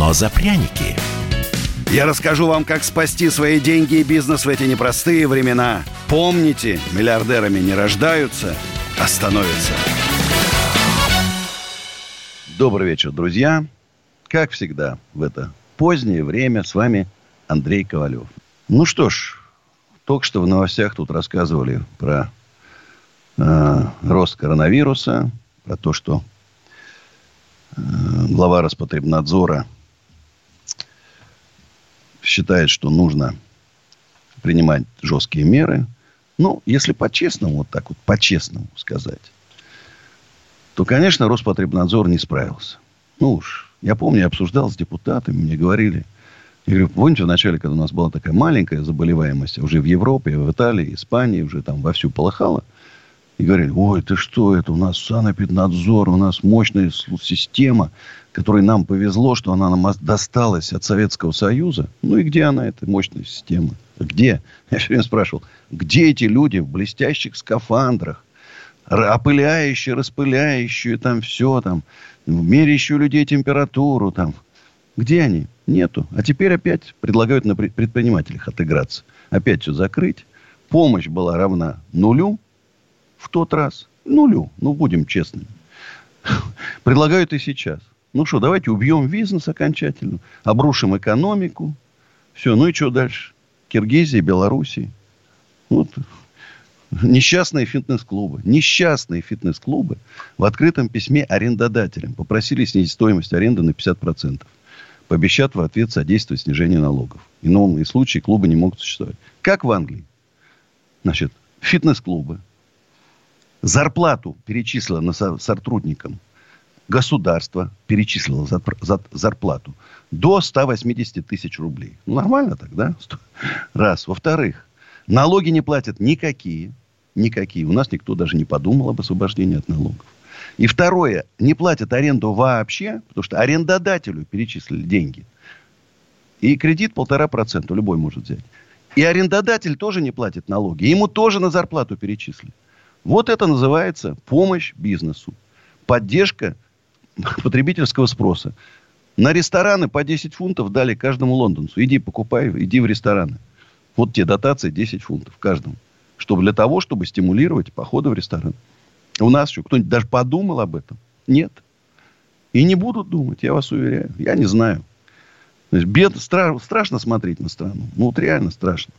но за пряники. Я расскажу вам, как спасти свои деньги и бизнес в эти непростые времена. Помните, миллиардерами не рождаются, а становятся. Добрый вечер, друзья. Как всегда, в это позднее время с вами Андрей Ковалев. Ну что ж, только что в новостях тут рассказывали про э, рост коронавируса, про то, что э, глава Роспотребнадзора считает, что нужно принимать жесткие меры. Ну, если по-честному, вот так вот, по-честному сказать, то, конечно, Роспотребнадзор не справился. Ну уж, я помню, я обсуждал с депутатами, мне говорили, я говорю, помните, в начале, когда у нас была такая маленькая заболеваемость, уже в Европе, в Италии, Испании, уже там вовсю полыхало, и говорили, ой, ты что, это у нас санэпиднадзор, у нас мощная система, которой нам повезло, что она нам досталась от Советского Союза. Ну и где она, эта мощная система? Где? Я все время спрашивал, где эти люди в блестящих скафандрах, опыляющие, распыляющие, там все, там, мерящие людей температуру, там. Где они? Нету. А теперь опять предлагают на предпринимателях отыграться. Опять все закрыть. Помощь была равна нулю в тот раз. Нулю. Ну, будем честными. Предлагают и сейчас. Ну что, давайте убьем бизнес окончательно. Обрушим экономику. Все, ну и что дальше? Киргизия, Белоруссия. Вот Несчастные фитнес-клубы. Несчастные фитнес-клубы в открытом письме арендодателям попросили снизить стоимость аренды на 50%. Пообещат в ответ содействовать снижению налогов. В ином случае клубы не могут существовать. Как в Англии. Значит, фитнес-клубы. Зарплату перечислила на сотрудникам. Государство перечислило зарплату до 180 тысяч рублей. Ну, нормально тогда? Раз. Во-вторых, налоги не платят никакие. Никакие. У нас никто даже не подумал об освобождении от налогов. И второе, не платят аренду вообще, потому что арендодателю перечислили деньги. И кредит полтора процента любой может взять. И арендодатель тоже не платит налоги. Ему тоже на зарплату перечислили. Вот это называется помощь бизнесу. Поддержка потребительского спроса. На рестораны по 10 фунтов дали каждому лондонцу. Иди покупай, иди в рестораны. Вот те дотации 10 фунтов каждому чтобы для того, чтобы стимулировать походы в ресторан. У нас что, кто-нибудь даже подумал об этом? Нет. И не будут думать, я вас уверяю. Я не знаю. То есть, бед, стра, страшно смотреть на страну. Ну, вот реально страшно.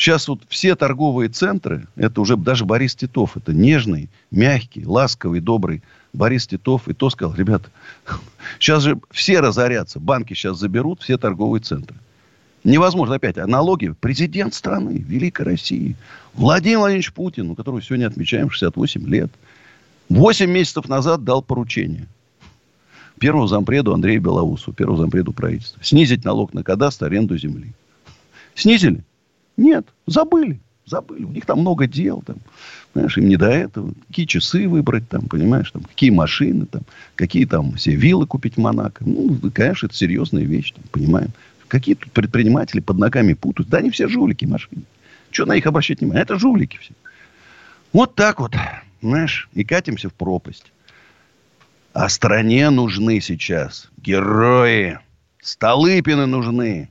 Сейчас вот все торговые центры, это уже даже Борис Титов, это нежный, мягкий, ласковый, добрый Борис Титов. И то сказал, ребята, сейчас же все разорятся, банки сейчас заберут все торговые центры. Невозможно опять. А налоги президент страны, Великой России, Владимир Владимирович Путин, у которого сегодня отмечаем 68 лет, 8 месяцев назад дал поручение первому зампреду Андрею Белоусу, первому зампреду правительства, снизить налог на кадастр, аренду земли. Снизили? Нет, забыли. Забыли. У них там много дел. Там, знаешь, им не до этого. Какие часы выбрать, там, понимаешь, там, какие машины, там, какие там все виллы купить в Монако. Ну, конечно, это серьезная вещь, там, понимаем. Какие тут предприниматели под ногами путают? Да они все жулики, мошенники. Что на них обращать внимание? Это жулики все. Вот так вот, знаешь, и катимся в пропасть. А стране нужны сейчас герои. Столыпины нужны.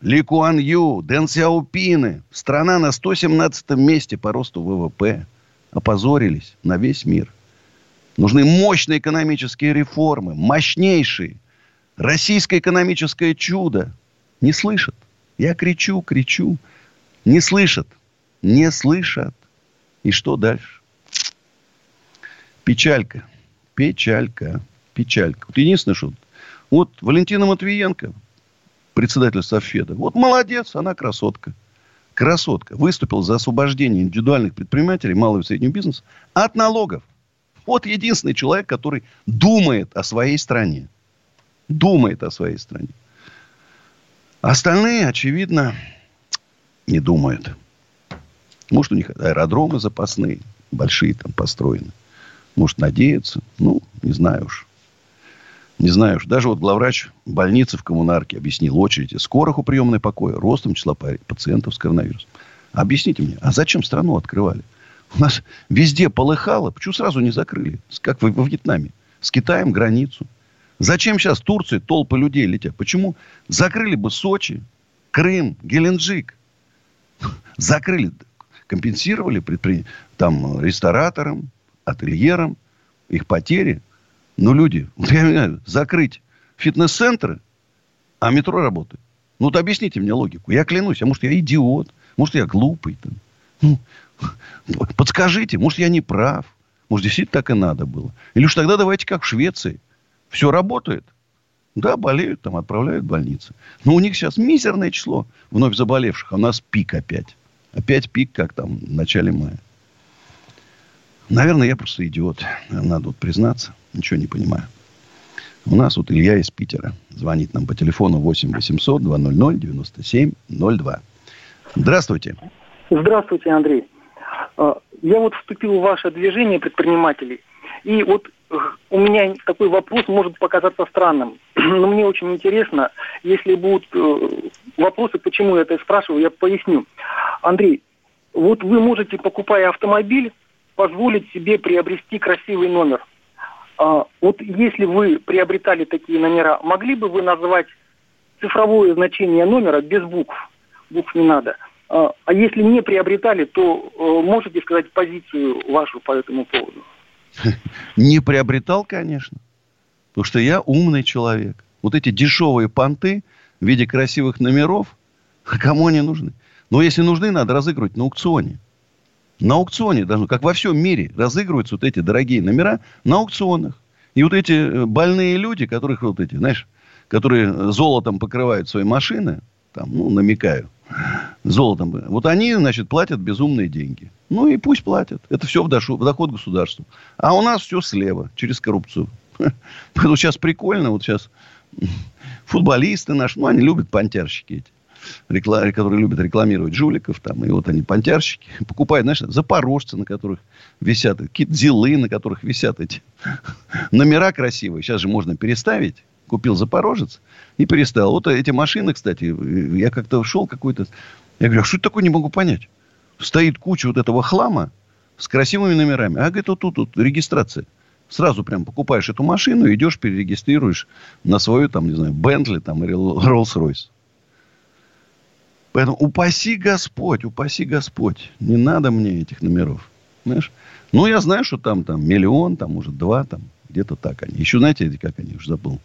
Ли Куан Ю, Дэн Сяопины. Страна на 117 месте по росту ВВП. Опозорились на весь мир. Нужны мощные экономические реформы. Мощнейшие. Российское экономическое чудо не слышат. Я кричу, кричу. Не слышат. Не слышат. И что дальше? Печалька. Печалька. Печалька. Вот единственное, что... Вот Валентина Матвиенко, председатель Софеда, вот молодец, она красотка. Красотка. Выступил за освобождение индивидуальных предпринимателей, малого и среднего бизнеса от налогов. Вот единственный человек, который думает о своей стране думает о своей стране. Остальные, очевидно, не думают. Может, у них аэродромы запасные, большие там построены. Может, надеются. Ну, не знаю уж. Не знаю уж. Даже вот главврач больницы в коммунарке объяснил очереди скорых у приемной покоя, ростом числа пациентов с коронавирусом. Объясните мне, а зачем страну открывали? У нас везде полыхало. Почему сразу не закрыли? Как во, Вьетнаме. С Китаем границу. Зачем сейчас Турции толпы людей летят? Почему закрыли бы Сочи, Крым, Геленджик? Закрыли, компенсировали предпри... там рестораторам, ательерам их потери. Но люди, закрыть фитнес-центры, а метро работает. Ну, вот объясните мне логику. Я клянусь, а может, я идиот, может, я глупый. Там. Ну, подскажите, может, я не прав. Может, действительно так и надо было. Или уж тогда давайте как в Швеции. Все работает. Да, болеют, там отправляют в больницы. Но у них сейчас мизерное число вновь заболевших. А у нас пик опять. Опять пик, как там в начале мая. Наверное, я просто идиот. Надо вот признаться. Ничего не понимаю. У нас вот Илья из Питера звонит нам по телефону 8 800 200 97 02. Здравствуйте. Здравствуйте, Андрей. А, я вот вступил в ваше движение предпринимателей. И вот э, у меня такой вопрос может показаться странным, но мне очень интересно, если будут э, вопросы, почему я это спрашиваю, я поясню. Андрей, вот вы можете, покупая автомобиль, позволить себе приобрести красивый номер. А, вот если вы приобретали такие номера, могли бы вы назвать цифровое значение номера без букв? Букв не надо. А, а если не приобретали, то э, можете сказать позицию вашу по этому поводу? Не приобретал, конечно. Потому что я умный человек. Вот эти дешевые понты в виде красивых номеров, кому они нужны? Но если нужны, надо разыгрывать на аукционе. На аукционе как во всем мире, разыгрываются вот эти дорогие номера на аукционах. И вот эти э, больные люди, которых вот эти, знаешь, которые золотом покрывают свои машины, там, ну, намекаю, золотом, вот они, значит, платят безумные деньги. Ну, и пусть платят. Это все в, дошу, в доход государству. А у нас все слева, через коррупцию. Поэтому сейчас прикольно, вот сейчас футболисты наши, ну, они любят понтярщики эти реклам, которые любят рекламировать жуликов, там, и вот они, понтярщики, покупают, знаешь, запорожцы, на которых висят, какие-то зилы, на которых висят эти номера красивые. Сейчас же можно переставить. Купил запорожец и переставил. Вот эти машины, кстати, я как-то шел какой-то... Я говорю, а что это такое, не могу понять. Стоит куча вот этого хлама с красивыми номерами. А, говорит, вот тут, тут регистрация. Сразу прям покупаешь эту машину, идешь, перерегистрируешь на свою, там, не знаю, Бентли там, или Роллс-Ройс. Поэтому упаси Господь, упаси Господь. Не надо мне этих номеров. Знаешь? Ну, я знаю, что там, там миллион, там, может, два, там, где-то так они. Еще, знаете, как они, уже забыл.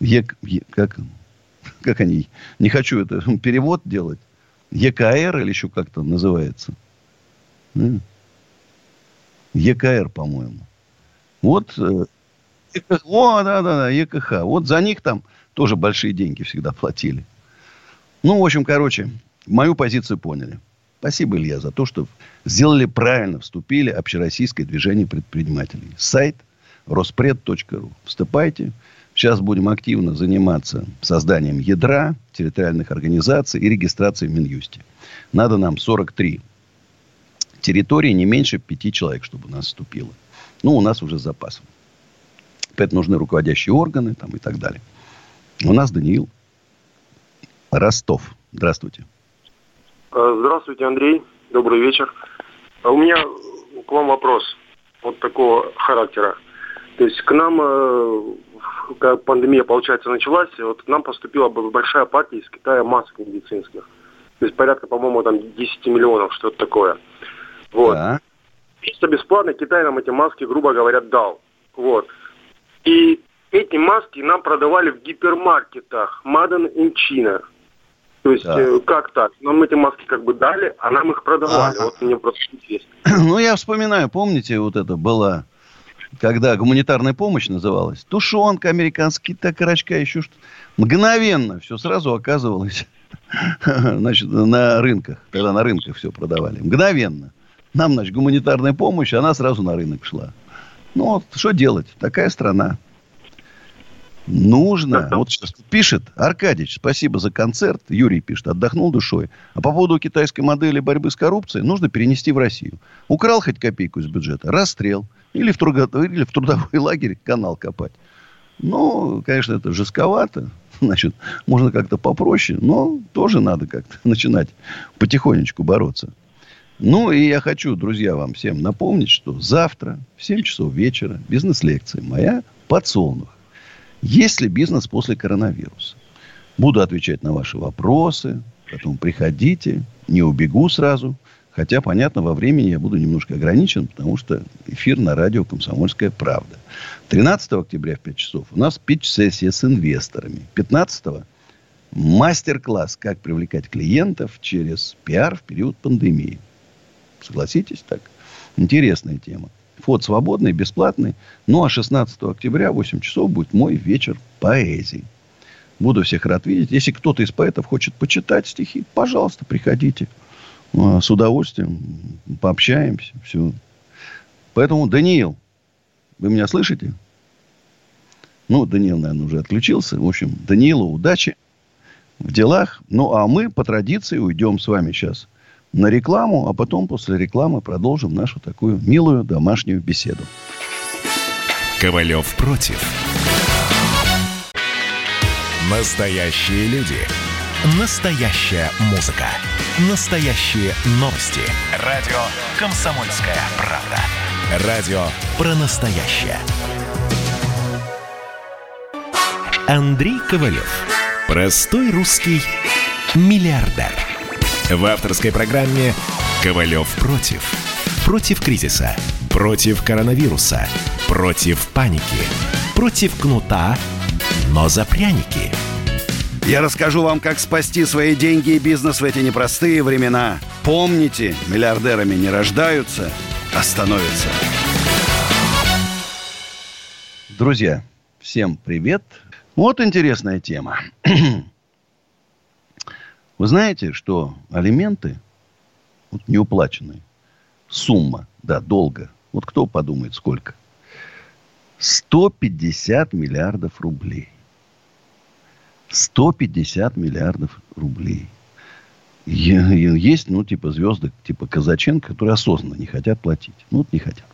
Е, е, как, как они, не хочу это перевод делать. ЕКР или еще как-то называется. ЕКР, по-моему. Вот, э, о, да, да, да, ЕКХ. Вот за них там тоже большие деньги всегда платили. Ну, в общем, короче, мою позицию поняли. Спасибо, Илья, за то, что сделали правильно, вступили общероссийское движение предпринимателей. Сайт роспред.ру. Вступайте. Сейчас будем активно заниматься созданием ядра, территориальных организаций и регистрацией в Минюсте. Надо нам 43 территории, не меньше пяти человек, чтобы у нас вступило. Ну, у нас уже с запасом. Нужны руководящие органы там, и так далее. У нас Даниил Ростов. Здравствуйте. Э, здравствуйте, Андрей. Добрый вечер. А у меня к вам вопрос вот такого характера. То есть к нам, э, когда пандемия, получается, началась, вот к нам поступила большая партия из Китая масок медицинских. То есть порядка, по-моему, там 10 миллионов, что-то такое. Вот. Да. Чисто бесплатно Китай нам эти маски, грубо говоря, дал. Вот. И эти маски нам продавали в гипермаркетах Made in China. То есть, да. э, как так? Нам эти маски как бы дали, а нам их продавали. А-а-а. Вот мне просто интересно. Ну, я вспоминаю, помните, вот это была, когда гуманитарная помощь называлась, тушенка американская, так карачка, еще что-то. Мгновенно все сразу оказывалось значит, на рынках, когда на рынках все продавали. Мгновенно. Нам, значит, гуманитарная помощь, она сразу на рынок шла. Ну, вот, что делать? Такая страна. Нужно, вот сейчас пишет Аркадьевич, спасибо за концерт. Юрий пишет, отдохнул душой. А по поводу китайской модели борьбы с коррупцией нужно перенести в Россию. Украл хоть копейку из бюджета, расстрел. Или в, трудо, или в трудовой лагерь канал копать. Ну, конечно, это жестковато. Значит, можно как-то попроще, но тоже надо как-то начинать потихонечку бороться. Ну, и я хочу, друзья, вам всем напомнить, что завтра в 7 часов вечера бизнес-лекция моя «Подсолнух». Есть ли бизнес после коронавируса? Буду отвечать на ваши вопросы. Потом приходите. Не убегу сразу. Хотя, понятно, во времени я буду немножко ограничен, потому что эфир на радио «Комсомольская правда». 13 октября в 5 часов у нас пич-сессия с инвесторами. 15 мастер-класс «Как привлекать клиентов через пиар в период пандемии». Согласитесь так? Интересная тема. Вход свободный, бесплатный. Ну, а 16 октября в 8 часов будет мой вечер поэзии. Буду всех рад видеть. Если кто-то из поэтов хочет почитать стихи, пожалуйста, приходите. А, с удовольствием пообщаемся. Все. Поэтому, Даниил, вы меня слышите? Ну, Даниил, наверное, уже отключился. В общем, Даниилу удачи в делах. Ну, а мы по традиции уйдем с вами сейчас на рекламу, а потом после рекламы продолжим нашу такую милую домашнюю беседу. Ковалев против. Настоящие люди. Настоящая музыка. Настоящие новости. Радио «Комсомольская правда». Радио про настоящее. Андрей Ковалев. Простой русский миллиардер. В авторской программе «Ковалев против». Против кризиса. Против коронавируса. Против паники. Против кнута, но за пряники. Я расскажу вам, как спасти свои деньги и бизнес в эти непростые времена. Помните, миллиардерами не рождаются, а становятся. Друзья, всем привет. Вот интересная тема. Вы знаете, что алименты, вот неуплаченные, сумма, да, долго. Вот кто подумает, сколько? 150 миллиардов рублей. 150 миллиардов рублей. Есть, ну, типа звезды, типа Казаченко, которые осознанно не хотят платить. Ну, вот не хотят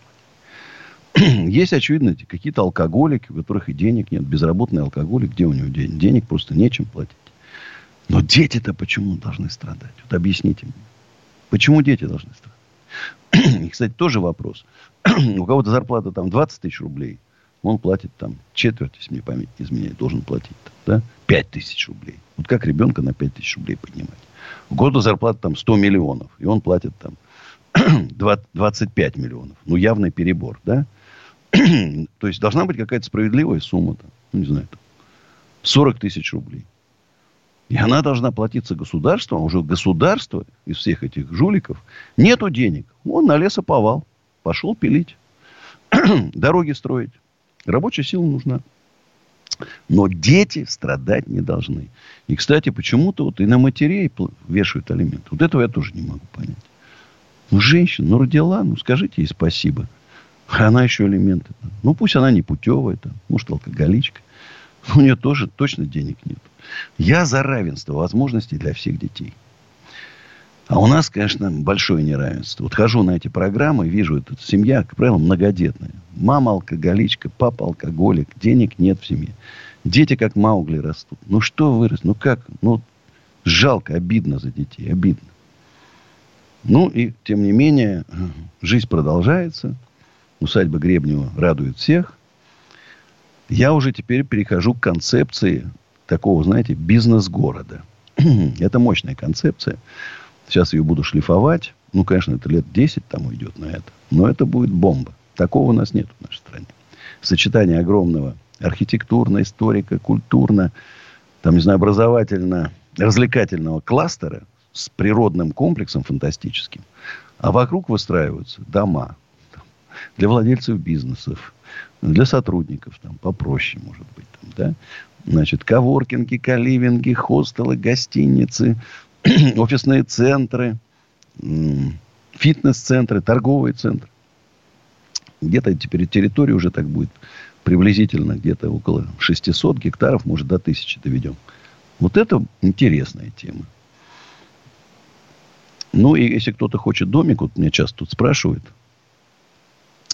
платить. Есть, очевидно, какие-то алкоголики, у которых и денег нет. Безработный алкоголик, где у него денег? Денег просто нечем платить. Но дети-то почему должны страдать? Вот объясните мне. Почему дети должны страдать? И, кстати, тоже вопрос. У кого-то зарплата там 20 тысяч рублей. Он платит там четверть, если мне память не изменяет, должен платить. Да? 5 тысяч рублей. Вот как ребенка на 5 тысяч рублей поднимать? У кого-то зарплата там 100 миллионов. И он платит там 25 миллионов. Ну, явный перебор, да? То есть, должна быть какая-то справедливая сумма. Там, ну, не знаю, там, 40 тысяч рублей. И она должна платиться государством. А уже государство из всех этих жуликов нету денег. Он на лесоповал. Пошел пилить. Дороги строить. Рабочая сила нужна. Но дети страдать не должны. И, кстати, почему-то вот и на матерей вешают алименты. Вот этого я тоже не могу понять. Ну, женщина, ну, родила, ну, скажите ей спасибо. Она еще алименты. Ну, пусть она не путевая, там, может, алкоголичка. У нее тоже точно денег нет. Я за равенство возможностей для всех детей. А у нас, конечно, большое неравенство. Вот хожу на эти программы, вижу, эта семья, как правило, многодетная. Мама алкоголичка, папа алкоголик, денег нет в семье. Дети как маугли растут. Ну что вырос? Ну как? Ну жалко, обидно за детей, обидно. Ну и, тем не менее, жизнь продолжается. Усадьба Гребнева радует всех. Я уже теперь перехожу к концепции такого, знаете, бизнес-города. это мощная концепция. Сейчас ее буду шлифовать. Ну, конечно, это лет 10 там уйдет на это. Но это будет бомба. Такого у нас нет в нашей стране. Сочетание огромного архитектурно, историко, культурно, там, не знаю, образовательно, развлекательного кластера с природным комплексом фантастическим. А вокруг выстраиваются дома для владельцев бизнесов, для сотрудников, там, попроще, может быть, там, да, значит, коворкинги, каливинги, хостелы, гостиницы, офисные центры, фитнес-центры, торговые центры. Где-то теперь территория уже так будет приблизительно где-то около 600 гектаров, может, до 1000 доведем. Вот это интересная тема. Ну, и если кто-то хочет домик, вот меня часто тут спрашивают.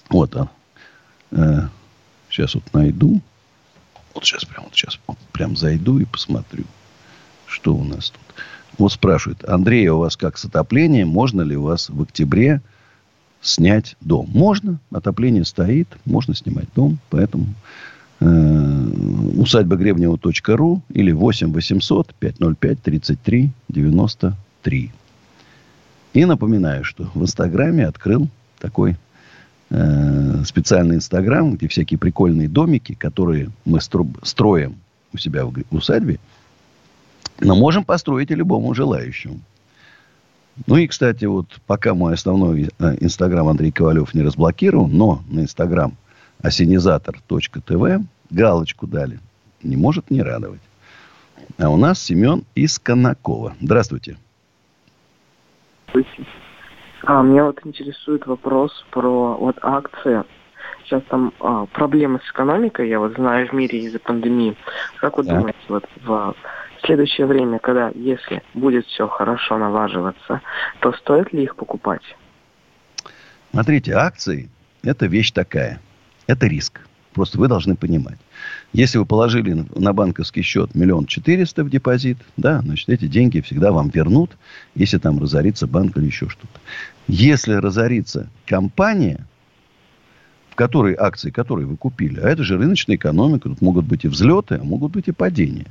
Вот, а, э, сейчас вот найду. Вот сейчас прям, вот сейчас вот прям зайду и посмотрю, что у нас тут. Вот спрашивают, Андрей, а у вас как с отоплением? Можно ли у вас в октябре снять дом? Можно. Отопление стоит. Можно снимать дом. Поэтому э, усадьба гребнева.ру или 8 800 505 33 93. И напоминаю, что в Инстаграме открыл такой э, специальный Инстаграм, где всякие прикольные домики, которые мы стро- строим у себя в, усадьбе, но можем построить и любому желающему. Ну и, кстати, вот пока мой основной э, инстаграм Андрей Ковалев не разблокирован, но на инстаграм осенизатор.тв галочку дали. Не может не радовать. А у нас Семен из Конакова. Здравствуйте. А, меня вот интересует вопрос про вот акции. Сейчас там а, проблемы с экономикой, я вот знаю, в мире из-за пандемии. Как вы да. думаете, вот в следующее время, когда, если будет все хорошо налаживаться, то стоит ли их покупать? Смотрите, акции – это вещь такая. Это риск. Просто вы должны понимать. Если вы положили на банковский счет миллион четыреста в депозит, да, значит, эти деньги всегда вам вернут, если там разорится банк или еще что-то. Если разорится компания, в которой акции, которые вы купили, а это же рыночная экономика, тут могут быть и взлеты, а могут быть и падения.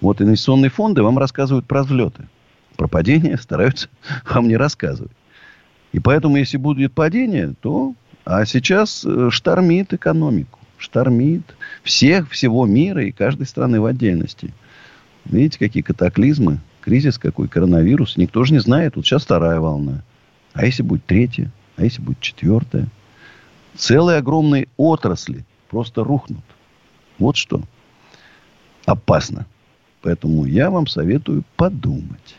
Вот инвестиционные фонды вам рассказывают про взлеты. Про падения стараются вам не рассказывать. И поэтому, если будет падение, то... А сейчас э, штормит экономику штормит всех, всего мира и каждой страны в отдельности. Видите, какие катаклизмы, кризис какой, коронавирус. Никто же не знает. Вот сейчас вторая волна. А если будет третья? А если будет четвертая? Целые огромные отрасли просто рухнут. Вот что опасно. Поэтому я вам советую подумать.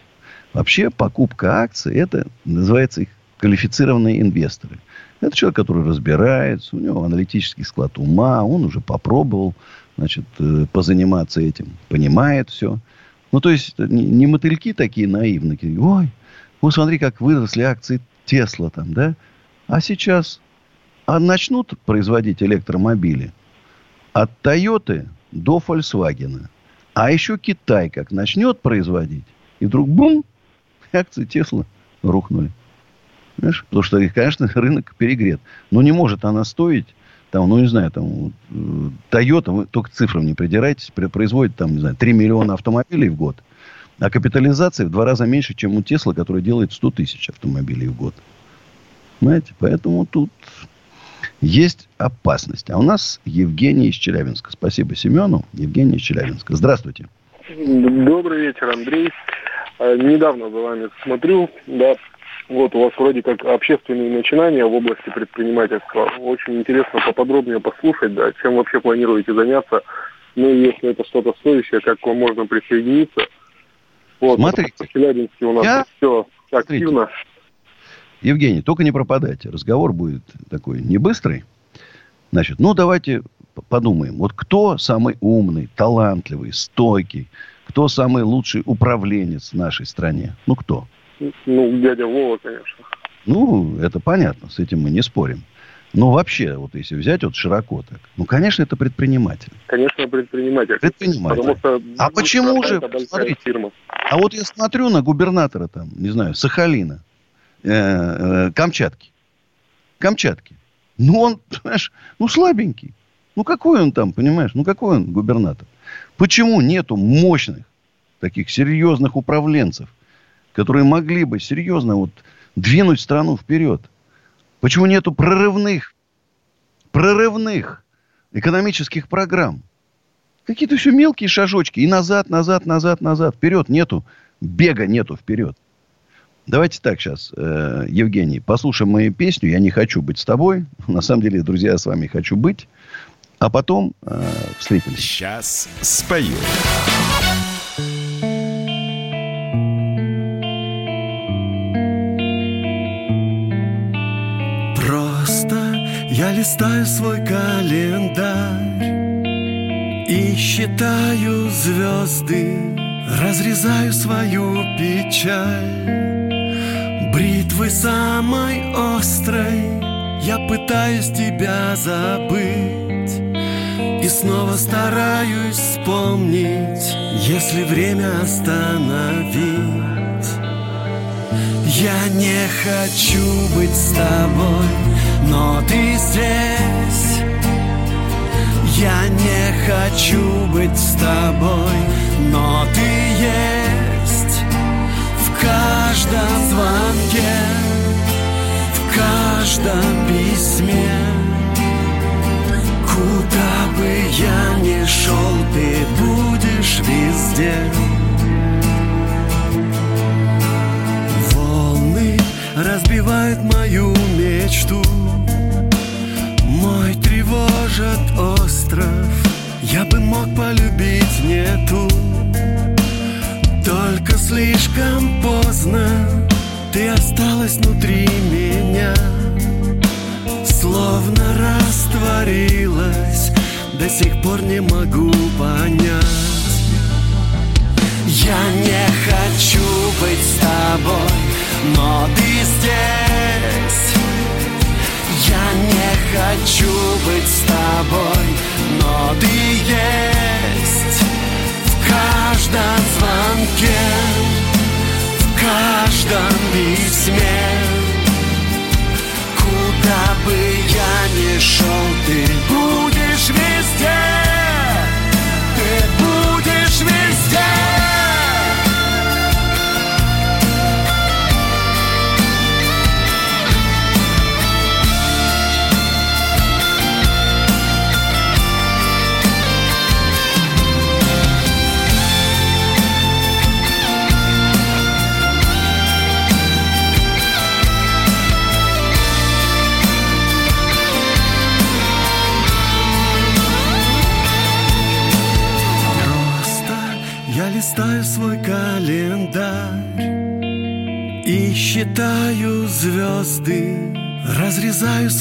Вообще покупка акций, это называется их квалифицированные инвесторы. Это человек, который разбирается, у него аналитический склад ума, он уже попробовал, значит, э, позаниматься этим, понимает все. Ну, то есть, не, мотыльки такие наивные. Ой, вот смотри, как выросли акции Тесла там, да? А сейчас а начнут производить электромобили от Тойоты до Volkswagen. А еще Китай как начнет производить, и вдруг бум, акции Тесла рухнули. Понимаешь? Потому что, конечно, рынок перегрет. Но не может она стоить, там, ну, не знаю, там, э, Toyota, вы только цифрам не придирайтесь, производит, там, не знаю, 3 миллиона автомобилей в год. А капитализация в два раза меньше, чем у Тесла, который делает 100 тысяч автомобилей в год. Понимаете? Поэтому тут есть опасность. А у нас Евгений из Челябинска. Спасибо Семену. Евгений из Челябинска. Здравствуйте. Добрый вечер, Андрей. Э, недавно за вами смотрю, да, вот у вас вроде как общественные начинания в области предпринимательства. Очень интересно поподробнее послушать, да, чем вообще планируете заняться. Ну, если это что-то стоящее, как вам можно присоединиться. Вот, Смотрите, в Челябинске у нас я... все активно. Смотрите. Евгений, только не пропадайте. Разговор будет такой не быстрый. Значит, ну давайте подумаем. Вот кто самый умный, талантливый, стойкий, кто самый лучший управленец в нашей стране? Ну, кто? Ну, дядя Вова, конечно. Ну, это понятно, с этим мы не спорим. Но вообще, вот если взять вот широко так, ну, конечно, это предприниматель. Конечно, предприниматель. Предприниматель. Потому что а почему же, смотрите, фирма. а вот я смотрю на губернатора там, не знаю, Сахалина, э, э, Камчатки. Камчатки. Ну, он, понимаешь, ну, слабенький. Ну, какой он там, понимаешь? Ну, какой он губернатор? Почему нету мощных, таких серьезных управленцев, которые могли бы серьезно вот двинуть страну вперед. Почему нету прорывных, прорывных экономических программ? Какие-то все мелкие шажочки. И назад, назад, назад, назад. Вперед нету. Бега нету вперед. Давайте так сейчас, э, Евгений, послушаем мою песню «Я не хочу быть с тобой». На самом деле, друзья, я с вами хочу быть. А потом э, встретимся. Сейчас спою. Я листаю свой календарь И считаю звезды Разрезаю свою печаль. Бритвой самой острой Я пытаюсь тебя забыть И снова стараюсь вспомнить Если время остановить. Я не хочу быть с тобой, но ты здесь. Я не хочу быть с тобой, но ты есть В каждом звонке, в каждом письме. Куда бы я ни шел, ты будешь везде. Разбивает мою мечту Мой тревожит остров. Я бы мог полюбить не ту Только слишком поздно. Ты осталась внутри меня. Словно растворилась. До сих пор не могу понять. Я не хочу быть с тобой но ты здесь Я не хочу быть с тобой, но ты есть В каждом звонке, в каждом письме. Куда бы я ни шел, ты будешь везде Ты будешь везде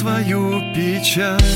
свою печаль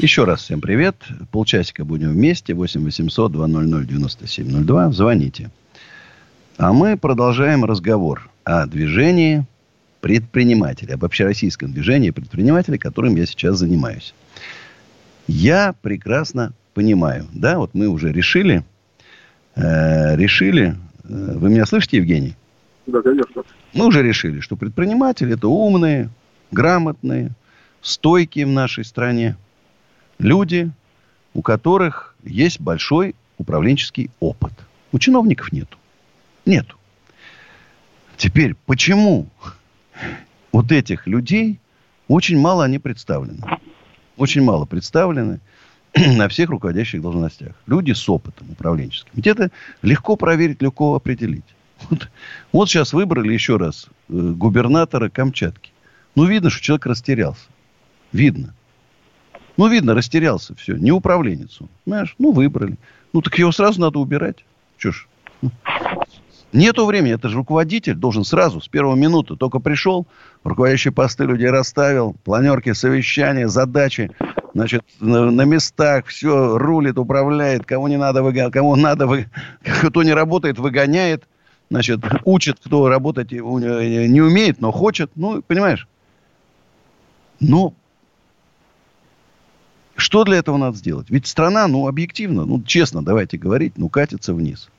Еще раз всем привет. Полчасика будем вместе. 8 800 200 9702. Звоните. А мы продолжаем разговор о движении предпринимателей, об общероссийском движении предпринимателей, которым я сейчас занимаюсь. Я прекрасно понимаю, да, вот мы уже решили, э, решили, э, вы меня слышите, Евгений? Да, конечно. Мы уже решили, что предприниматели это умные, грамотные, стойкие в нашей стране люди, у которых есть большой управленческий опыт. У чиновников нету. Нету. Теперь, почему вот этих людей очень мало они представлены? Очень мало представлены. на всех руководящих должностях. Люди с опытом управленческим. Ведь это легко проверить, легко определить. Вот, вот сейчас выбрали еще раз э, губернатора Камчатки. Ну, видно, что человек растерялся. Видно. Ну, видно, растерялся. Все. Не управленец он. Понимаешь? Ну, выбрали. Ну, так его сразу надо убирать. Че ж. Нету времени. Это же руководитель должен сразу, с первого минуты. Только пришел, руководящие посты людей расставил, планерки, совещания, задачи значит, на, на местах все рулит, управляет, кого не надо, выгоняет, кому надо, вы, кто не работает, выгоняет, значит, учит, кто работать не умеет, но хочет, ну, понимаешь? Ну, Что для этого надо сделать? Ведь страна, ну, объективно, ну, честно, давайте говорить, ну, катится вниз.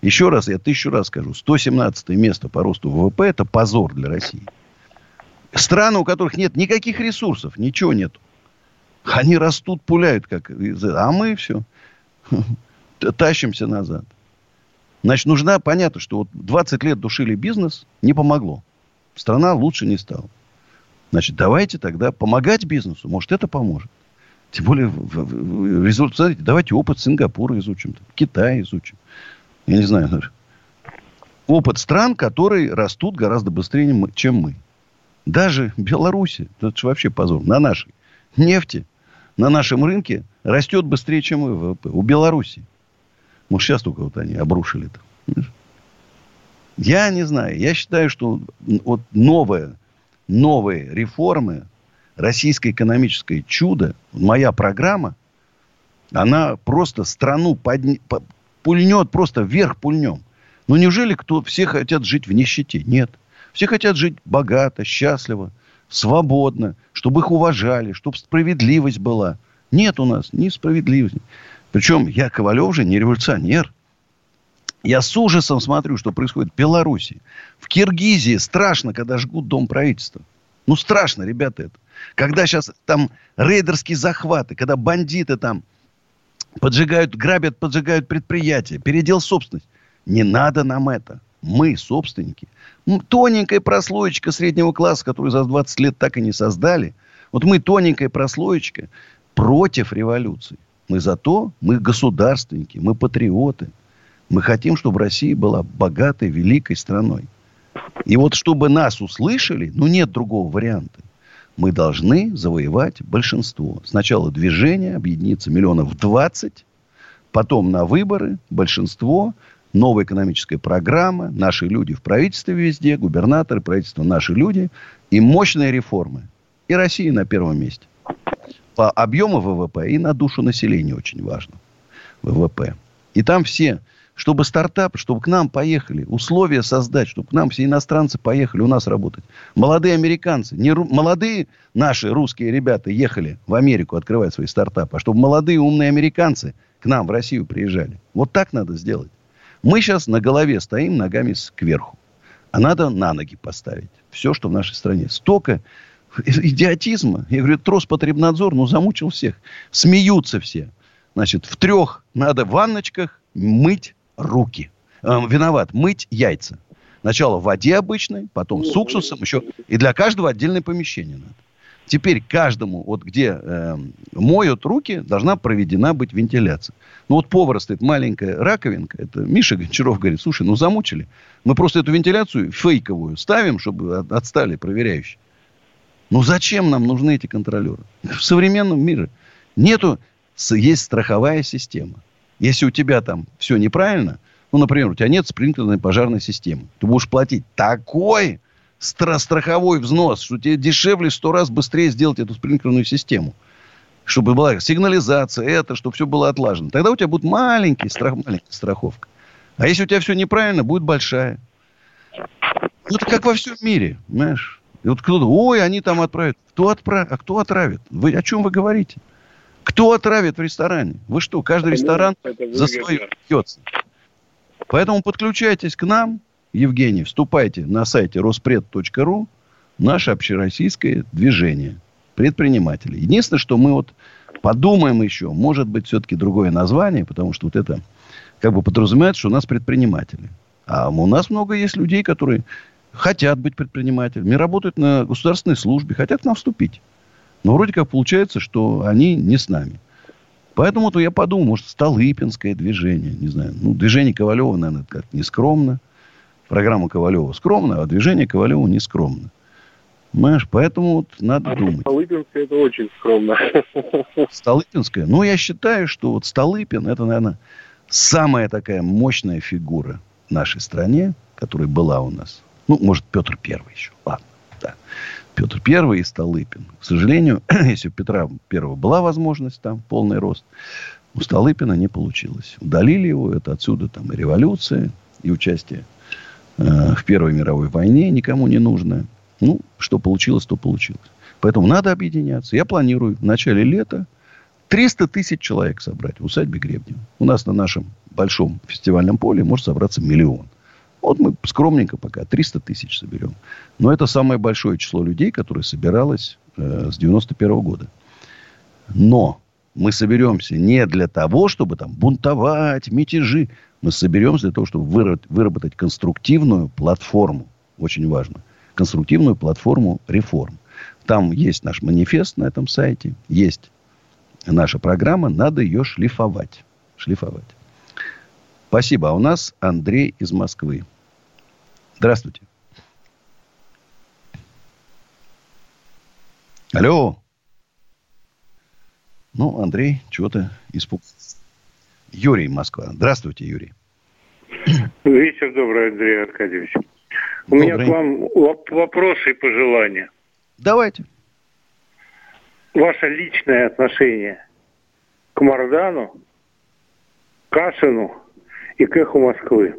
Еще раз, я тысячу раз скажу, 117 место по росту ВВП – это позор для России. Страны, у которых нет никаких ресурсов, ничего нет. Они растут, пуляют, как... А мы все. Тащимся назад. Значит, нужна, понятно, что вот 20 лет душили бизнес, не помогло. Страна лучше не стала. Значит, давайте тогда помогать бизнесу. Может, это поможет. Тем более, результат, смотрите, давайте опыт Сингапура изучим, Китая изучим. Я не знаю, опыт стран, которые растут гораздо быстрее, чем мы. Даже Беларуси, это же вообще позор, на нашей нефти, на нашем рынке растет быстрее, чем мы ВВП. У Беларуси. Может, сейчас только вот они обрушили это. Я не знаю. Я считаю, что вот новое, новые реформы, российское экономическое чудо, моя программа, она просто страну подня... пульнет, просто вверх пульнем. Ну, неужели кто, все хотят жить в нищете? Нет. Все хотят жить богато, счастливо, свободно, чтобы их уважали, чтобы справедливость была. Нет у нас ни справедливости. Причем я, Ковалев же, не революционер. Я с ужасом смотрю, что происходит в Беларуси. В Киргизии страшно, когда жгут дом правительства. Ну, страшно, ребята, это. Когда сейчас там рейдерские захваты, когда бандиты там поджигают, грабят, поджигают предприятия, передел собственность. Не надо нам это. Мы собственники. Тоненькая прослоечка среднего класса, которую за 20 лет так и не создали. Вот мы тоненькая прослоечка против революции. Мы за то, мы государственники, мы патриоты. Мы хотим, чтобы Россия была богатой, великой страной. И вот чтобы нас услышали, ну нет другого варианта. Мы должны завоевать большинство. Сначала движение, объединиться миллионов 20, потом на выборы, большинство, новая экономическая программа, наши люди в правительстве везде, губернаторы, правительство, наши люди, и мощные реформы. И Россия на первом месте по объему ВВП и на душу населения очень важно. ВВП. И там все, чтобы стартап, чтобы к нам поехали, условия создать, чтобы к нам все иностранцы поехали у нас работать. Молодые американцы, не ру, молодые наши русские ребята ехали в Америку открывать свои стартапы, а чтобы молодые умные американцы к нам в Россию приезжали. Вот так надо сделать. Мы сейчас на голове стоим ногами кверху. А надо на ноги поставить. Все, что в нашей стране. Столько идиотизма. Я говорю, трос потребнадзор, ну, замучил всех. Смеются все. Значит, в трех надо ванночках мыть руки. Э, виноват, мыть яйца. Сначала в воде обычной, потом с уксусом еще. И для каждого отдельное помещение надо. Теперь каждому, вот где э, моют руки, должна проведена быть вентиляция. Ну вот повар стоит, маленькая раковинка. Это Миша Гончаров говорит, слушай, ну замучили. Мы просто эту вентиляцию фейковую ставим, чтобы отстали проверяющие. Ну зачем нам нужны эти контролеры? В современном мире нету, есть страховая система. Если у тебя там все неправильно, ну, например, у тебя нет спринклерной пожарной системы, ты будешь платить такой стра- страховой взнос, что тебе дешевле сто раз быстрее сделать эту спринклерную систему. Чтобы была сигнализация, это, чтобы все было отлажено. Тогда у тебя будет маленький страх, маленькая страховка. А если у тебя все неправильно, будет большая. Ну, это как во всем мире, понимаешь? И вот кто-то, ой, они там отправят. Кто отправит? А кто отравит? Вы о чем вы говорите? Кто отравит в ресторане? Вы что, каждый ресторан за свое бьется. Поэтому подключайтесь к нам, Евгений, вступайте на сайте роспред.ру, наше общероссийское движение предпринимателей. Единственное, что мы вот подумаем еще, может быть, все-таки другое название, потому что вот это как бы подразумевает, что у нас предприниматели. А у нас много есть людей, которые хотят быть предпринимателями, работают на государственной службе, хотят к нам вступить. Но вроде как получается, что они не с нами. Поэтому то я подумал, может, Столыпинское движение, не знаю. Ну, движение Ковалева, наверное, как не скромно. Программа Ковалева скромна, а движение Ковалева не скромно. Понимаешь, поэтому вот надо а думать. Столыпинское это очень скромно. Столыпинское? Ну, я считаю, что вот Столыпин это, наверное, самая такая мощная фигура в нашей стране, которая была у нас. Ну, может, Петр Первый еще. Ладно, да. Петр Первый и Столыпин. К сожалению, если у Петра Первого была возможность там, полный рост, у Столыпина не получилось. Удалили его, это отсюда там и революция, и участие э, в Первой мировой войне никому не нужно. Ну, что получилось, то получилось. Поэтому надо объединяться. Я планирую в начале лета 300 тысяч человек собрать в усадьбе Гребнева. У нас на нашем большом фестивальном поле может собраться миллион. Вот мы скромненько пока 300 тысяч соберем. Но это самое большое число людей, которое собиралось э, с 91 -го года. Но мы соберемся не для того, чтобы там бунтовать, мятежи. Мы соберемся для того, чтобы выработать конструктивную платформу. Очень важно. Конструктивную платформу реформ. Там есть наш манифест на этом сайте. Есть наша программа. Надо ее шлифовать. Шлифовать. Спасибо. А у нас Андрей из Москвы. Здравствуйте. Алло. Ну, Андрей, чего-то испугался. Юрий, Москва. Здравствуйте, Юрий. Вечер добрый, Андрей Аркадьевич. У добрый. меня к вам вопросы и пожелания. Давайте. Ваше личное отношение к Мардану, Кашину и к эху Москвы.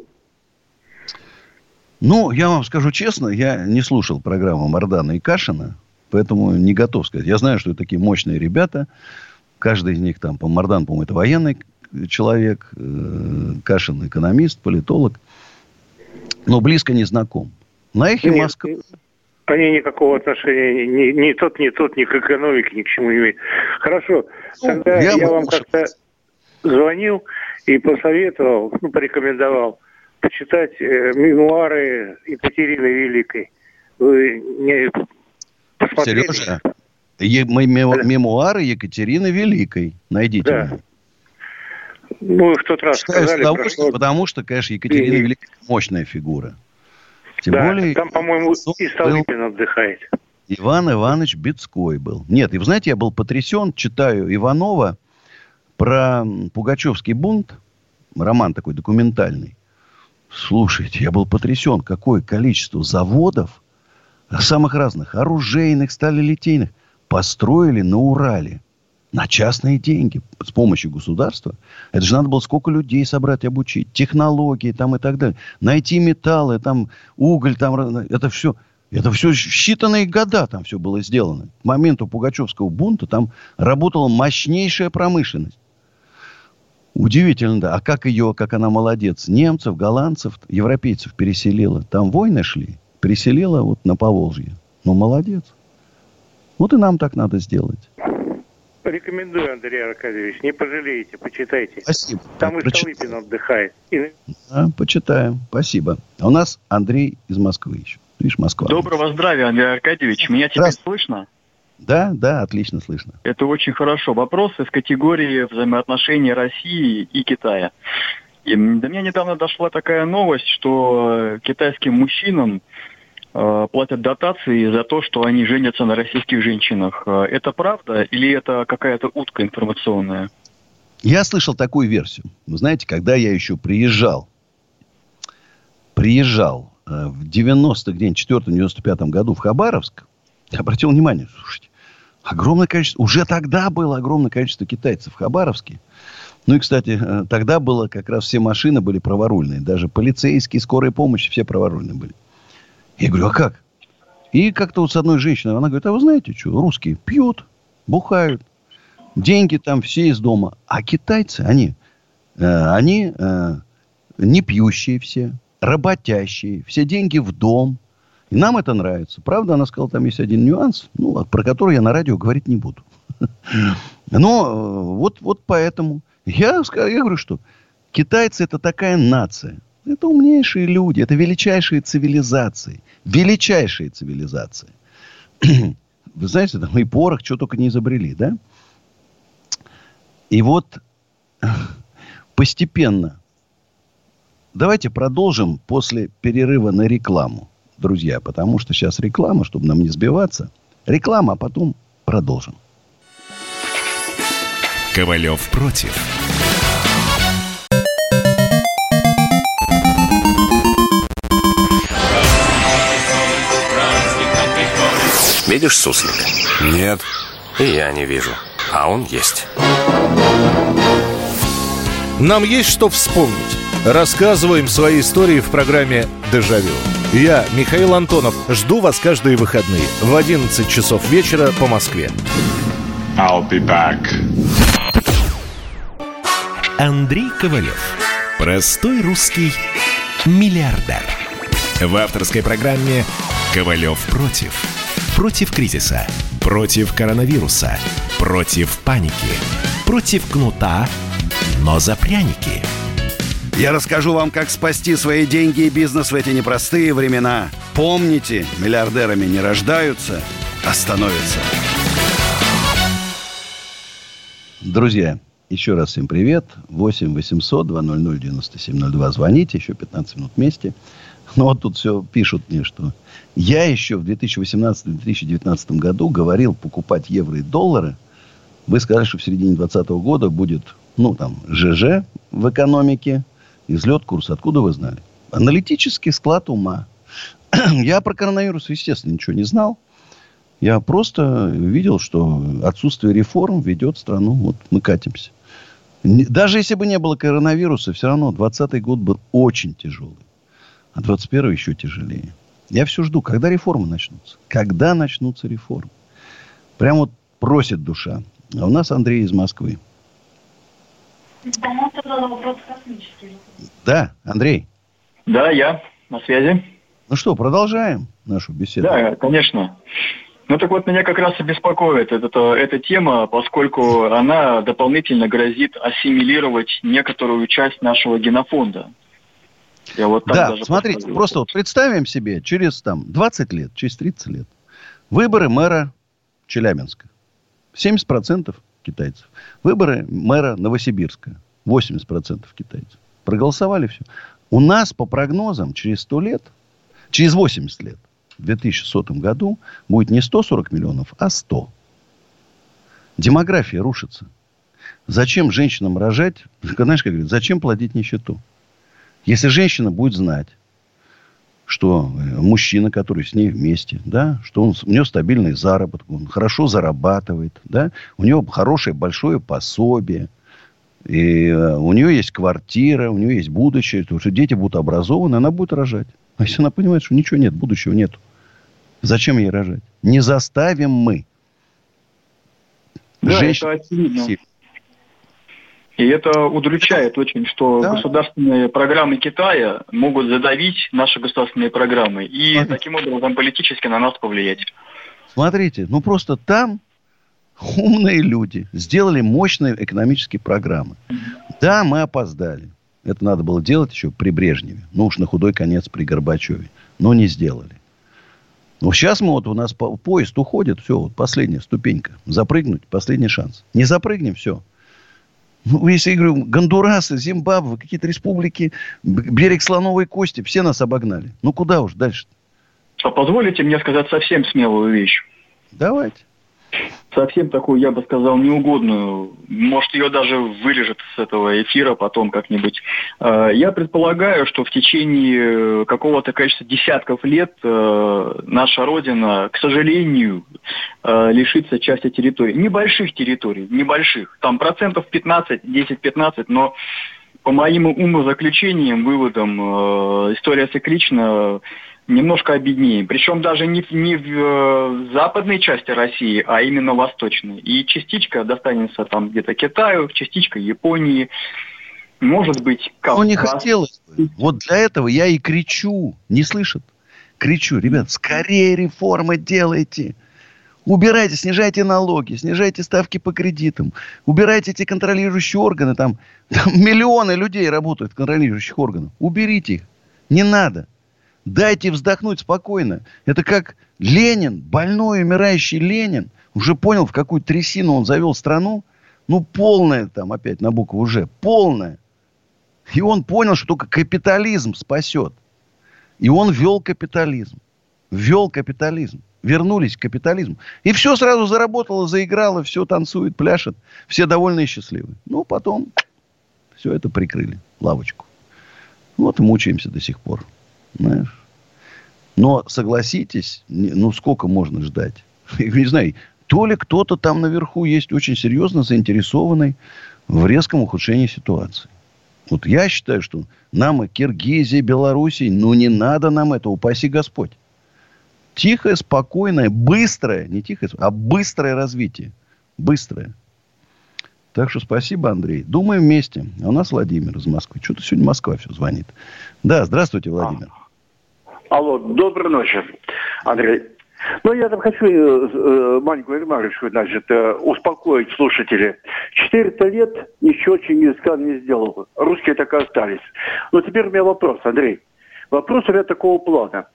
Ну, я вам скажу честно, я не слушал программу Мардана и Кашина, поэтому не готов сказать. Я знаю, что это такие мощные ребята. Каждый из них там, по Мардан, по-моему, это военный человек, э, Кашин экономист, политолог. Но близко не знаком. На эхе Москвы... Они никакого отношения ни, ни тот, ни тот, ни к экономике, ни к чему не имеют. Хорошо. Ну, Тогда я, я вам как-то звонил и посоветовал, ну, порекомендовал почитать э, мемуары Екатерины Великой. Вы не посмотрели? Сережа, е- мемо- мемуары Екатерины Великой. Найдите. Да. Ну, в тот раз Читаю сказали, прошло... потому что, конечно, Екатерина и... Великая мощная фигура. Тем да, более... Там, по-моему, и Столыпин был... отдыхает. Иван Иванович Бецкой был. Нет, и вы знаете, я был потрясен, читаю Иванова про Пугачевский бунт, роман такой документальный. Слушайте, я был потрясен, какое количество заводов, самых разных, оружейных, сталелитейных, построили на Урале. На частные деньги, с помощью государства. Это же надо было сколько людей собрать, обучить. Технологии там и так далее. Найти металлы, там уголь, там это все. Это все считанные года там все было сделано. К моменту Пугачевского бунта там работала мощнейшая промышленность. Удивительно, да. А как ее, как она молодец, немцев, голландцев, европейцев переселила. Там войны шли. Переселила вот на Поволжье. Ну, молодец. Вот и нам так надо сделать. Рекомендую, Андрей Аркадьевич. Не пожалеете, почитайте. Спасибо. Там и Столыпин отдыхает. И... Да, почитаем. Спасибо. А у нас Андрей из Москвы еще. Видишь, Москва. Доброго здравия, Андрей Аркадьевич. Меня теперь слышно? Да, да, отлично слышно. Это очень хорошо. Вопрос из категории взаимоотношений России и Китая. И до меня недавно дошла такая новость, что китайским мужчинам э, платят дотации за то, что они женятся на российских женщинах. Э, это правда или это какая-то утка информационная? Я слышал такую версию. Вы знаете, когда я еще приезжал, приезжал э, в 94-95 году в Хабаровск, обратил внимание, слушайте, огромное количество, уже тогда было огромное количество китайцев в Хабаровске. Ну и, кстати, э, тогда было как раз все машины были праворульные. Даже полицейские, скорая помощь, все праворульные были. Я говорю, а как? И как-то вот с одной женщиной, она говорит, а вы знаете что, русские пьют, бухают, деньги там все из дома. А китайцы, они, э, они э, не пьющие все, работящие, все деньги в дом, и нам это нравится. Правда, она сказала, там есть один нюанс, ну, про который я на радио говорить не буду. Но э, вот, вот поэтому. Я, я говорю, что китайцы это такая нация. Это умнейшие люди, это величайшие цивилизации. Величайшие цивилизации. Вы знаете, там и порох, что только не изобрели, да? И вот постепенно. Давайте продолжим после перерыва на рекламу друзья, потому что сейчас реклама, чтобы нам не сбиваться. Реклама, а потом продолжим. Ковалев против. Видишь суслика? Нет. И я не вижу. А он есть. Нам есть что вспомнить. Рассказываем свои истории в программе «Дежавю». Я, Михаил Антонов, жду вас каждые выходные в 11 часов вечера по Москве. I'll be back. Андрей Ковалев. Простой русский миллиардер. В авторской программе «Ковалев против». Против кризиса. Против коронавируса. Против паники. Против кнута, но за пряники. Я расскажу вам, как спасти свои деньги и бизнес в эти непростые времена. Помните, миллиардерами не рождаются, а становятся. Друзья, еще раз всем привет. 8 800 200 9702. Звоните, еще 15 минут вместе. Ну, вот тут все пишут мне, что я еще в 2018-2019 году говорил покупать евро и доллары. Вы сказали, что в середине 2020 года будет, ну, там, ЖЖ в экономике, излет курса. Откуда вы знали? Аналитический склад ума. я про коронавирус, естественно, ничего не знал. Я просто видел, что отсутствие реформ ведет страну. Вот мы катимся. Даже если бы не было коронавируса, все равно 2020 год был очень тяжелый. А 21 еще тяжелее. Я все жду, когда реформы начнутся. Когда начнутся реформы. Прям вот просит душа. А у нас Андрей из Москвы. Да, Андрей. Да, я на связи. Ну что, продолжаем нашу беседу? Да, конечно. Ну так вот, меня как раз и беспокоит эта, эта тема, поскольку она дополнительно грозит ассимилировать некоторую часть нашего генофонда. Я вот да, смотрите, поставил. просто вот представим себе через там 20 лет, через 30 лет, выборы мэра Челябинска. 70% китайцев. Выборы мэра Новосибирска. 80% китайцев. Проголосовали все. У нас, по прогнозам, через 100 лет, через 80 лет, в 2100 году будет не 140 миллионов, а 100. Демография рушится. Зачем женщинам рожать? Знаешь, как говорят, зачем плодить нищету? Если женщина будет знать, что э, мужчина, который с ней вместе, да, что он, у него стабильный заработок, он хорошо зарабатывает, да, у него хорошее большое пособие, и э, у нее есть квартира, у нее есть будущее, то, что дети будут образованы, она будет рожать. А если она понимает, что ничего нет, будущего нет, зачем ей рожать? Не заставим мы. Да, Женщин... это очевидно. И это удручает очень, что да. государственные программы Китая могут задавить наши государственные программы и Смотрите. таким образом политически на нас повлиять. Смотрите, ну просто там умные люди сделали мощные экономические программы. Да, мы опоздали. Это надо было делать еще при Брежневе. Ну уж на худой конец при Горбачеве. Но не сделали. Ну, сейчас мы вот, у нас поезд уходит, все, вот последняя ступенька. Запрыгнуть, последний шанс. Не запрыгнем, все. Ну, если я говорю, Гондурасы, Зимбабве, какие-то республики, берег Слоновой Кости, все нас обогнали. Ну, куда уж дальше? -то? А позволите мне сказать совсем смелую вещь? Давайте совсем такую, я бы сказал, неугодную. Может, ее даже вырежет с этого эфира потом как-нибудь. А, я предполагаю, что в течение какого-то количества десятков лет э, наша Родина, к сожалению, э, лишится части территорий. Небольших территорий, небольших. Там процентов 15, 10-15, но по моим умозаключениям, выводам, э, история циклична немножко обеднее. Причем даже не, не в э, западной части России, а именно восточной. И частичка достанется там где-то Китаю, частичка Японии. Может быть, как Ну, не хотелось бы. Вот для этого я и кричу. Не слышат? Кричу. Ребят, скорее реформы делайте. Убирайте, снижайте налоги, снижайте ставки по кредитам, убирайте эти контролирующие органы. Там, там миллионы людей работают в контролирующих органах. Уберите их. Не надо. Дайте вздохнуть спокойно. Это как Ленин, больной, умирающий Ленин, уже понял, в какую трясину он завел страну. Ну, полная там опять на букву уже, полная. И он понял, что только капитализм спасет. И он вел капитализм. Вел капитализм. Вернулись к капитализму. И все сразу заработало, заиграло, все танцует, пляшет. Все довольны и счастливы. Ну, потом все это прикрыли, лавочку. Вот мучаемся до сих пор. Знаешь? Но согласитесь, ну сколько можно ждать? Не знаю, то ли кто-то там наверху есть очень серьезно заинтересованный в резком ухудшении ситуации. Вот я считаю, что нам и Киргизии, Белоруссии, ну не надо нам это, упаси Господь. Тихое, спокойное, быстрое, не тихое, а быстрое развитие. Быстрое. Так что спасибо, Андрей. Думаем вместе. А у нас Владимир из Москвы. Что-то сегодня Москва все звонит. Да, здравствуйте, Владимир. А. Алло, доброй ночи, Андрей. Ну, я там хочу э, э маленькую ремарочку, значит, э, успокоить слушателей. 400 лет ничего Чингисхан не сделал. Русские так и остались. Но теперь у меня вопрос, Андрей. Вопрос у меня такого плана.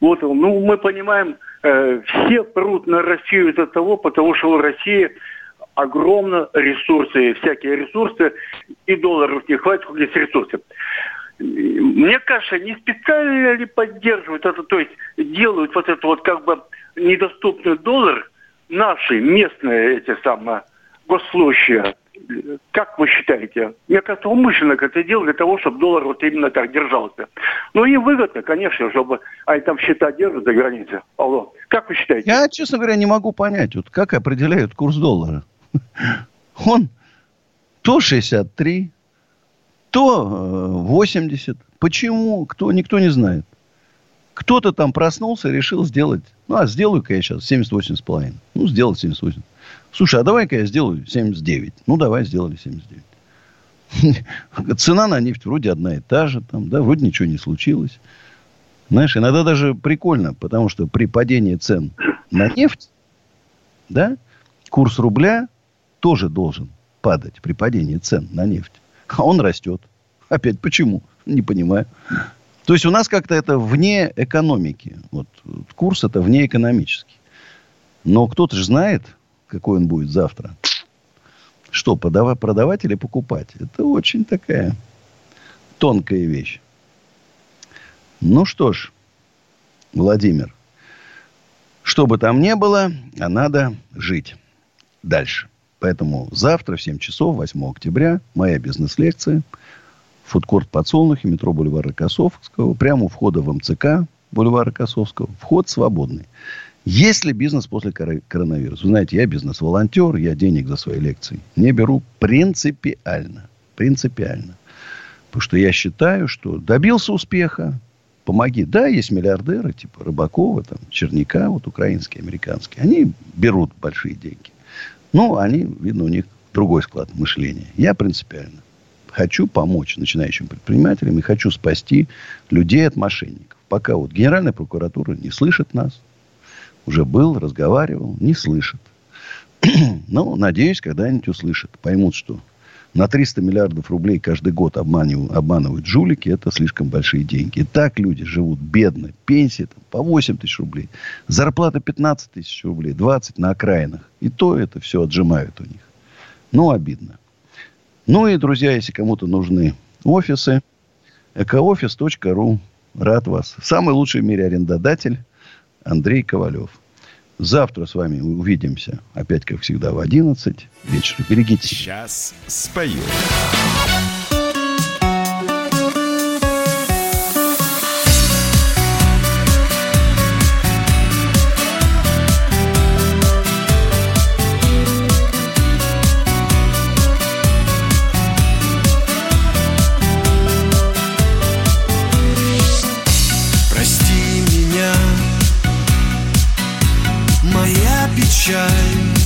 Вот, ну, мы понимаем, э, все прут на Россию из-за того, потому что у России огромно ресурсы, всякие ресурсы, и долларов не хватит, сколько есть ресурсы. Мне кажется, не специально ли поддерживают это, то есть делают вот это вот как бы недоступный доллар наши местные эти самые госслужащие. Как вы считаете? Мне кажется, умышленно это делают для того, чтобы доллар вот именно так держался. Ну и выгодно, конечно, чтобы они там счета держат за границей. Алло, как вы считаете? Я, честно говоря, не могу понять, вот как определяют курс доллара. Он то 63, то 80. Э, Почему? Кто? Никто не знает. Кто-то там проснулся и решил сделать. Ну, а сделаю-ка я сейчас 78,5. Ну, сделал 78. Слушай, а давай-ка я сделаю 79. Ну, давай, сделали 79. Цена на нефть вроде одна и та же. Там, да, вроде ничего не случилось. Знаешь, иногда даже прикольно, потому что при падении цен на нефть, да, курс рубля тоже должен падать при падении цен на нефть. А он растет. Опять почему? Не понимаю. То есть у нас как-то это вне экономики. Вот курс это вне экономический. Но кто-то же знает, какой он будет завтра. Что, продавать, продавать или покупать? Это очень такая тонкая вещь. Ну что ж, Владимир, что бы там ни было, а надо жить дальше. Поэтому завтра в 7 часов, 8 октября, моя бизнес-лекция. Фудкорт Подсолнухи, метро Бульвара Косовского. Прямо у входа в МЦК Бульвара Косовского. Вход свободный. Есть ли бизнес после коронавируса? Вы знаете, я бизнес-волонтер, я денег за свои лекции не беру принципиально. Принципиально. Потому что я считаю, что добился успеха, помоги. Да, есть миллиардеры, типа Рыбакова, там, Черняка, вот украинские, американские. Они берут большие деньги. Ну, они, видно, у них другой склад мышления. Я принципиально хочу помочь начинающим предпринимателям и хочу спасти людей от мошенников. Пока вот Генеральная прокуратура не слышит нас, уже был, разговаривал, не слышит. Но, надеюсь, когда-нибудь услышат. Поймут, что на 300 миллиардов рублей каждый год обманывают, обманывают жулики, это слишком большие деньги. И так люди живут бедно. Пенсии там, по 8 тысяч рублей. Зарплата 15 тысяч рублей, 20 на окраинах. И то это все отжимают у них. Ну, обидно. Ну и, друзья, если кому-то нужны офисы, экоофис.ру. Рад вас. Самый лучший в мире арендодатель Андрей Ковалев. Завтра с вами увидимся. Опять, как всегда, в 11 вечера. Берегите. Сейчас спою. Печаль